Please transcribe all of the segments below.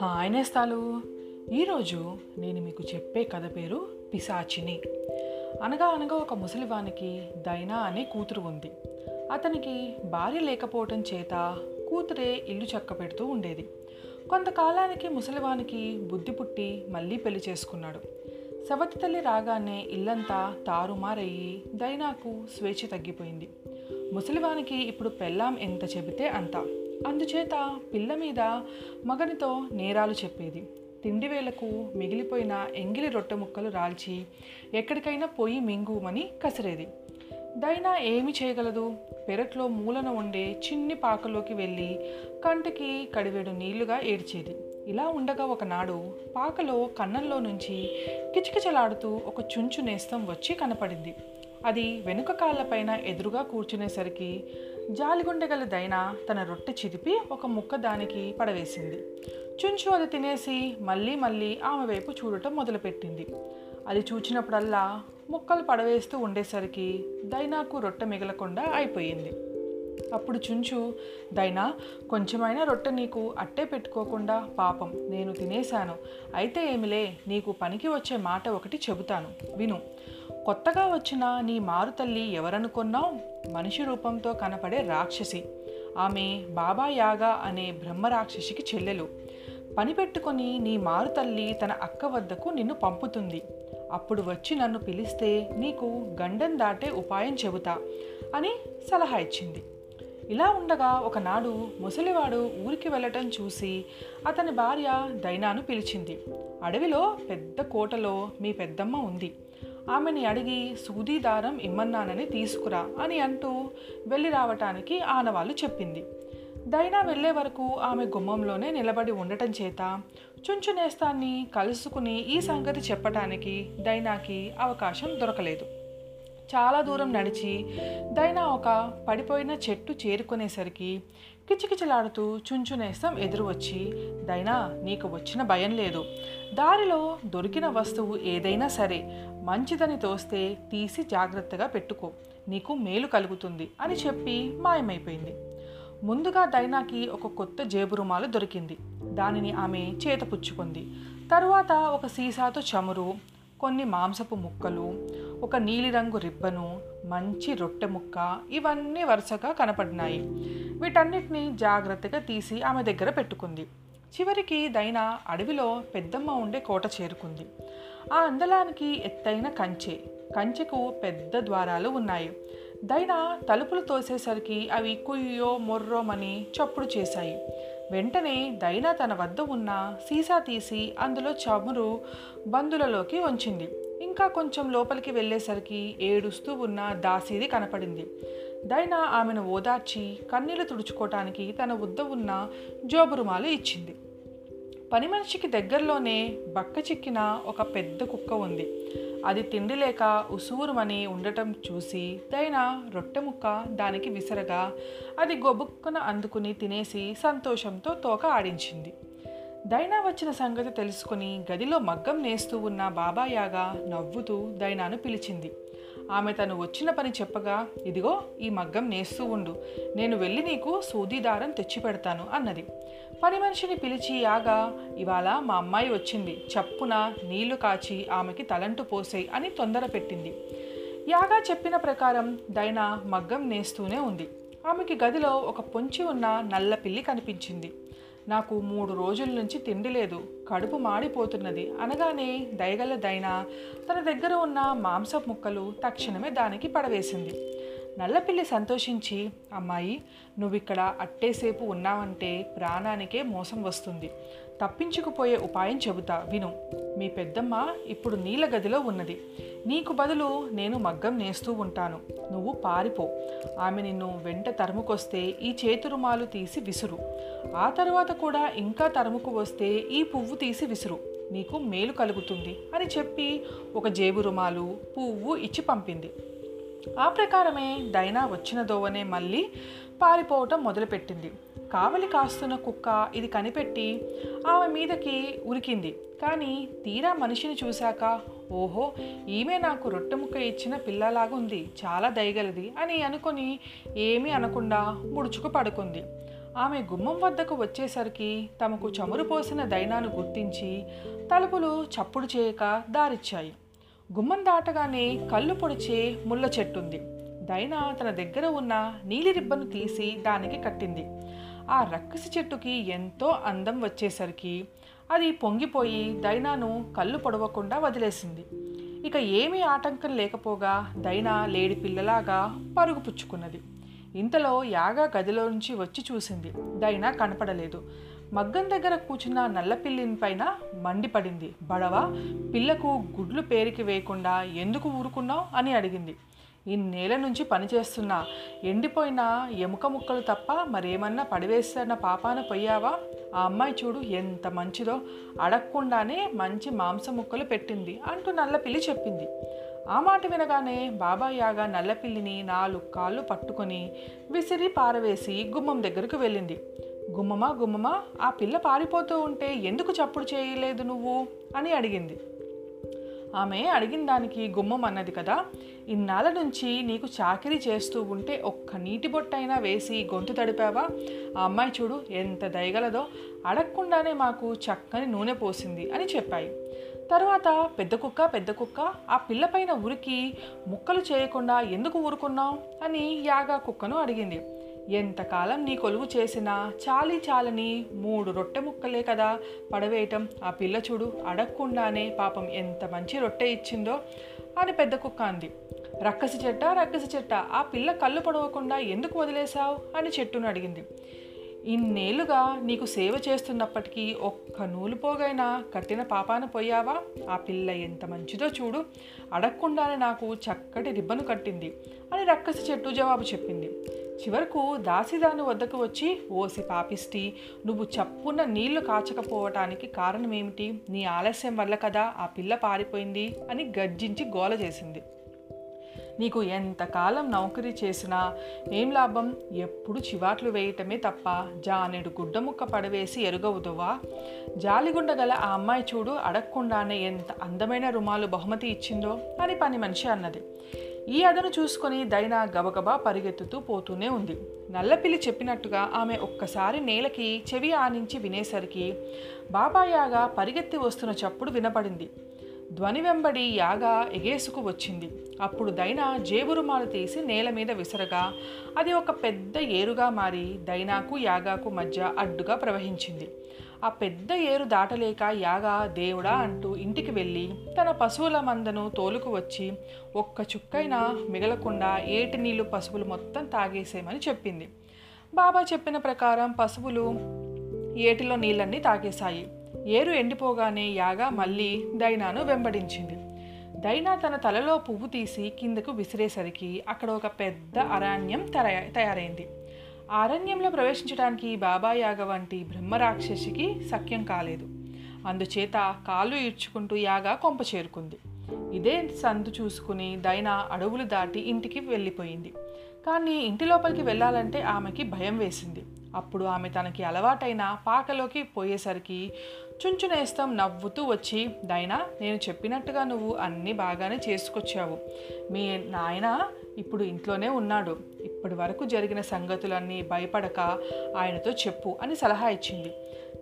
Hi నేస్తాలు ఈరోజు నేను మీకు చెప్పే కథ పేరు పిశాచిని. అనగా అనగా ఒక ముసలివానికి దైనా అనే కూతురు ఉంది. అతనికి భార్య లేకపోవటం చేత కూతురే ఇల్లు చక్క పెడుతూ ఉండేది. కొంతకాలానికి ముసలివానికి బుద్ధి పుట్టి మళ్ళీ పెళ్ళి చేసుకున్నాడు. సవతి తల్లి రాగానే ఇల్లంతా తారుమారయ్యి దైనాకు స్వేచ్ఛ తగ్గిపోయింది. ముసలివానికి ఇప్పుడు పెళ్ళాం ఎంత చెబితే అంత. అందుచేత పిల్ల మీద మగనితో నేరాలు చెప్పేది. తిండి వేళకు మిగిలిపోయిన ఎంగిలి రొట్టె ముక్కలు రాల్చి ఎక్కడికైనా పోయి మింగుమని కసిరేది. దైనా ఏమి చేయగలదు? పెరట్లో మూలన ఉండే చిన్ని పాకలోకి వెళ్ళి కంటికి కడివేడు నీళ్ళుగా ఏడ్చేది. ఇలా ఉండగా ఒకనాడు పాకలో కన్నంలో నుంచి కిచకిచలాడుతూ ఒక చుంచు నేస్తం వచ్చి కనపడింది. అది వెనుక కాళ్ళపైన ఎదురుగా కూర్చునేసరికి జాలిగుండెగల దైన తన రొట్టె చిదిపి ఒక ముక్క దానికి పడవేసింది. చుంచు అది తినేసి మళ్ళీ మళ్ళీ ఆమె వైపు చూడటం మొదలుపెట్టింది. అది చూచినప్పుడల్లా ముక్కలు పడవేస్తూ ఉండేసరికి దైనాకు రొట్టె మిగలకుండా అయిపోయింది. అప్పుడు చుంచు దైనా కొంచెమైనా రొట్టె నీకు అట్టే పెట్టుకోకుండా పాపం నేను తినేశాను. అయితే ఏమిలే నీకు పనికి వచ్చే మాట ఒకటి చెబుతాను. విను కొత్తగా వచ్చిన నీ మారుతల్లి ఎవరనుకున్నావు మనిషి రూపంతో కనపడే రాక్షసి. ఆమె బాబా యాగా అనే బ్రహ్మ రాక్షసికి చెల్లెలు. పని పెట్టుకొని నీ మారుతల్లి తన అక్క వద్దకు నిన్ను పంపుతుంది. అప్పుడు వచ్చి నన్ను పిలిస్తే నీకు గండం దాటే ఉపాయం చెబుతా అని సలహా ఇచ్చింది. ఇలా ఉండగా ఒకనాడు ముసలివాడు ఊరికి వెళ్ళటం చూసి అతని భార్య దైనాను పిలిచింది. అడవిలో పెద్ద కోటలో మీ పెద్దమ్మ ఉంది. ఆమెని అడిగి సూదీ దారం ఇమ్మన్నానని తీసుకురా అని అంటూ వెళ్ళి రావటానికి ఆనవాళ్ళు చెప్పింది. దైనా వెళ్ళే వరకు ఆమె గుమ్మంలోనే నిలబడి ఉండటం చేత చుంచునేస్తాన్ని కలుసుకుని ఈ సంగతి చెప్పటానికి దైనాకి అవకాశం దొరకలేదు. చాలా దూరం నడిచి దైనా ఒక పడిపోయిన చెట్టు చేరుకునేసరికి కిచకిచలాడుతూ చుంచునేస్తాం ఎదురు వచ్చి దైనా నీకు వచ్చిన భయం లేదు. దారిలో దొరికిన వస్తువు ఏదైనా సరే మంచిదని తోస్తే తీసి జాగ్రత్తగా పెట్టుకో. నీకు మేలు కలుగుతుంది అని చెప్పి మాయమైపోయింది. ముందుగా దైనాకి ఒక కొత్త జేబు రుమాలు దొరికింది. దానిని ఆమె చేతపుచ్చుకుంది. తరువాత ఒక సీసాతో చమురు కొన్ని మాంసపు ముక్కలు ఒక నీలిరంగు రిబ్బను మంచి రొట్టె ముక్క ఇవన్నీ వరుసగా కనపడినాయి. వీటన్నిటిని జాగ్రత్తగా తీసి ఆమె దగ్గర పెట్టుకుంది. చివరికి దైన అడవిలో పెద్దమ్మ ఉండే కోట చేరుకుంది. ఆ అందలానికి ఎత్తైన కంచె కంచెకు పెద్ద ద్వారాలు ఉన్నాయి. దైన తలుపులు తోసేసరికి అవి కుయ్యో మొర్రోమని చప్పుడు చేశాయి. వెంటనే దైన తన వద్ద ఉన్న సీసా తీసి అందులో చమురు బందులలోకి వంచింది. ఇంకా కొంచెం లోపలికి వెళ్ళేసరికి ఏడుస్తూ ఉన్న దాసీది కనపడింది. దైనా ఆమెను ఓదార్చి కన్నీళ్ళు తుడుచుకోవటానికి తన వద్ద ఉన్న జోబురుమాలు ఇచ్చింది. పని మనిషికి దగ్గరలోనే బక్క చిక్కిన ఒక పెద్ద కుక్క ఉంది. అది తిండి లేక ఉసూరుమని ఉండటం చూసి దైన రొట్టె ముక్క దానికి విసరగా అది గొబుక్కున అందుకుని తినేసి సంతోషంతో తోక ఆడించింది. దైనా వచ్చిన సంగతి తెలుసుకుని గదిలో మగ్గం నేస్తూ ఉన్న బాబాయాగా నవ్వుతూ దైనాను పిలిచింది. ఆమె తను వచ్చిన పని చెప్పగా ఇదిగో ఈ మగ్గం నేస్తూ ఉండు. నేను వెళ్ళి నీకు సూదీదారం తెచ్చిపెడతాను అన్నది. పని మనిషిని పిలిచి యాగా ఇవాళ మా అమ్మాయి వచ్చింది. చప్పున నీళ్ళు కాచి ఆమెకి తలంటు పోసేయి అని తొందర పెట్టింది. యాగా చెప్పిన ప్రకారం దైనా మగ్గం నేస్తూనే ఉంది. ఆమెకి గదిలో ఒక పొంచి ఉన్న నల్ల పిల్లి కనిపించింది. నాకు మూడు రోజుల నుంచి తిండి లేదు కడుపు మాడిపోతున్నది అనగానే దయగల దైన తన దగ్గర ఉన్న మాంసపు ముక్కలు తక్షణమే దానికి పడవేసింది. నల్లపిల్లి సంతోషించి అమ్మాయి నువ్విక్కడ అట్టేసేపు ఉన్నావంటే ప్రాణానికే మోసం వస్తుంది. తప్పించుకుపోయే ఉపాయం చెబుతా విను. మీ పెద్దమ్మ ఇప్పుడు నీళ్ళ గదిలో ఉన్నది. నీకు బదులు నేను మగ్గం నేస్తూ ఉంటాను. నువ్వు పారిపో. ఆమె నిన్ను వెంట తరుముకొస్తే ఈ చేతు రుమాలు తీసి విసురు. ఆ తర్వాత కూడా ఇంకా తరుముకు వస్తే ఈ పువ్వు తీసి విసురు. నీకు మేలు కలుగుతుంది అని చెప్పి ఒక జేబు రుమాలు పువ్వు ఇచ్చి పంపింది. ఆ ప్రకారమే డైనా వచ్చిన దోవనే మళ్ళీ పారిపోవటం మొదలుపెట్టింది. కావలి కాస్తున్న కుక్క ఇది కనిపెట్టి ఆమె మీదకి ఉరికింది. కానీ తీరా మనిషిని చూశాక ఓహో ఈమె నాకు రొట్టె ముక్క ఇచ్చిన పిల్లలాగుంది చాలా దయగలది అని అనుకొని ఏమీ అనకుండా ముడుచుకు పడుకుంది. ఆమె గుమ్మం వద్దకు వచ్చేసరికి తమకు చమురు పోసిన దైనాను గుర్తించి తలుపులు చప్పుడు చేయక దారిచ్చాయి. గుమ్మం దాటగానే కళ్ళు పొడిచే ముళ్ళ చెట్టుంది. దైనా తన దగ్గర ఉన్న నీలి రిబ్బను తీసి దానికి కట్టింది. ఆ రక్కసి చెట్టుకి ఎంతో అందం వచ్చేసరికి అది పొంగిపోయి దైనాను కళ్ళు పొడవకుండా వదిలేసింది. ఇక ఏమీ ఆటంకం లేకపోగా దైనా లేడి పిల్లలాగా పరుగు పుచ్చుకున్నది. ఇంతలో యాగా గదిలో నుంచి వచ్చి చూసింది. దైనా కనపడలేదు. మగ్గం దగ్గర కూర్చున్న నల్లపిల్లిని పైన మండిపడింది. బడవ పిల్లకు గుడ్లు పేరికి వేయకుండా ఎందుకు ఊరుకున్నావు? అని అడిగింది. ఇన్నేళ్ళ నుంచి పనిచేస్తున్నా ఎండిపోయిన ఎముక ముక్కలు తప్ప మరేమన్నా పడివేస్తున్న పాపాన పోయావా? ఆ అమ్మాయి చూడు ఎంత మంచిదో. అడగకుండానే మంచి మాంసం ముక్కలు పెట్టింది అంటూ నల్లపిల్లి చెప్పింది. ఆ మాట వినగానే బాబాయ్యాగా నల్లపిల్లిని నాలుగు కాళ్ళు పట్టుకొని విసిరి పారవేసి గుమ్మం దగ్గరకు వెళ్ళింది. గుమ్మమా గుమ్మమా ఆ పిల్ల పారిపోతూ ఉంటే ఎందుకు చప్పుడు చేయలేదు నువ్వు? అని అడిగింది. ఆమె అడిగిన దానికి గుమ్మం అన్నది కదా. ఇన్నాళ్ళ నుంచి నీకు చాకరీ చేస్తూ ఉంటే ఒక్క నీటి బొట్టైనా వేసి గొంతు తడిపావా? ఆ అమ్మాయి చూడు ఎంత దయగలదో. అడగకుండానే మాకు చక్కని నూనె పోసింది అని చెప్పాయి. తరువాత పెద్ద కుక్క పెద్ద కుక్క ఆ పిల్లపైన ఉరికి ముక్కలు చేయకుండా ఎందుకు ఊరుకున్నావు? అని యాగా కుక్కను అడిగింది. ఎంతకాలం నీ కొలువు చేసినా చాలి చాలని మూడు రొట్టె ముక్కలే కదా పడవేయటం. ఆ పిల్ల చూడు అడగకుండానే పాపం ఎంత మంచి రొట్టె ఇచ్చిందో అని పెద్ద కుక్క అంది. రక్కసి చెట్ట రక్కసి చెట్ట ఆ పిల్ల కళ్ళు పడవకుండా ఎందుకు వదిలేశావు అని చెట్టును అడిగింది. ఇన్నేళ్ళుగా నీకు సేవ చేస్తున్నప్పటికీ ఒక్క నూలు పోగైనా కట్టిన పాపాన పోయావా? ఆ పిల్ల ఎంత మంచిదో చూడు అడగకుండానే నాకు చక్కటి రిబ్బను కట్టింది అని రక్కసి చెట్టు జవాబు చెప్పింది. చివరకు దాసిదాని వద్దకు వచ్చి ఓసి పాపిష్టి నువ్వు చప్పున నీళ్ళు కాచకపోవటానికి కారణమేమిటి? నీ ఆలస్యం వల్ల కదా ఆ పిల్ల పారిపోయింది? అని గర్జించి గోల చేసింది. నీకు ఎంతకాలం నౌకరీ చేసినా ఏం లాభం? ఎప్పుడు చివాట్లు వేయటమే తప్ప జానెడు గుడ్డ ముక్క పడవేసి ఎరుగవుదువా? జాలిగుండ గల ఆ అమ్మాయి చూడు అడగకుండానే ఎంత అందమైన రుమాలు బహుమతి ఇచ్చిందో అని పని మనిషి అన్నది. ఈ అదను చూసుకొని దైనా గబగబా పరిగెత్తుతూ పోతూనే ఉంది. నల్లపిల్లి చెప్పినట్టుగా ఆమె ఒక్కసారి నేలకి చెవి ఆనించి వినేసరికి బాబాయాగా పరిగెత్తి వస్తున్న చప్పుడు వినపడింది. ధ్వని వెంబడి యాగా ఎగేసుకు వచ్చింది. అప్పుడు దైనా జేబురుమాలు తీసి నేల మీద విసరగా అది ఒక పెద్ద ఏరుగా మారి దైనాకు యాగాకు మధ్య అడ్డుగా ప్రవహించింది. ఆ పెద్ద ఏరు దాటలేక యాగా దేవుడా అంటూ ఇంటికి వెళ్ళి తన పశువుల మందను తోలుకు వచ్చి ఒక్క చుక్కైనా మిగలకుండా ఏటి నీళ్ళు పశువులు మొత్తం తాగేసేమని చెప్పింది. బాబా చెప్పిన ప్రకారం పశువులు ఏటిలో నీళ్ళన్నీ తాగేశాయి. ఏరు ఎండిపోగానే యాగా మళ్ళీ దైనాను వెంబడించింది. దైనా తన తలలో పువ్వు తీసి కిందకు విసిరేసరికి అక్కడ ఒక పెద్ద అరణ్యం తయారైంది. ఆ అరణ్యంలో ప్రవేశించడానికి బాబా యాగ వంటి బ్రహ్మరాక్షసికి సఖ్యం కాలేదు. అందుచేత కాళ్ళు ఈడ్చుకుంటూ యాగా కొంప చేరుకుంది. ఇదే సందు చూసుకుని దైనా అడవులు దాటి ఇంటికి వెళ్ళిపోయింది. కానీ ఇంటి లోపలికి వెళ్ళాలంటే ఆమెకి భయం వేసింది. అప్పుడు ఆమె తనకి అలవాటైన పాకలోకి పోయేసరికి చుంచునేస్తం నవ్వుతూ వచ్చి దైనా నేను చెప్పినట్టుగా నువ్వు అన్నీ బాగానే చేసుకొచ్చావు. మీ నాయన ఇప్పుడు ఇంట్లోనే ఉన్నాడు. ఇప్పటి వరకు జరిగిన సంగతులన్నీ భయపడక ఆయనతో చెప్పు అని సలహా ఇచ్చింది.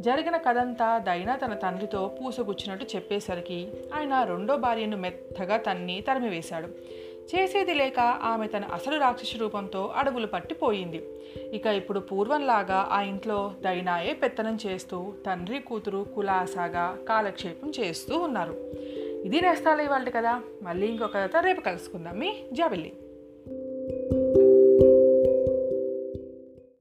జరిగిన కథంతా దైనా తన తండ్రితో పూసగుచ్చినట్టు చెప్పేసరికి ఆయన రెండో భార్యను మెత్తగా తన్ని తరిమివేశాడు. చేసేది లేక ఆమె తన అసలు రాక్షస రూపంతో అడుగులు పట్టిపోయింది. ఇక ఇప్పుడు పూర్వంలాగా ఆ ఇంట్లో దైనాయే పెత్తనం చేస్తూ తండ్రి కూతురు కులాసాగా కాలక్షేపం చేస్తూ ఉన్నారు. ఇది నేస్తాలు ఇవాళ కదా. మళ్ళీ ఇంకొక కథ రేపు కలుసుకుందాం మీ జాబిల్లి.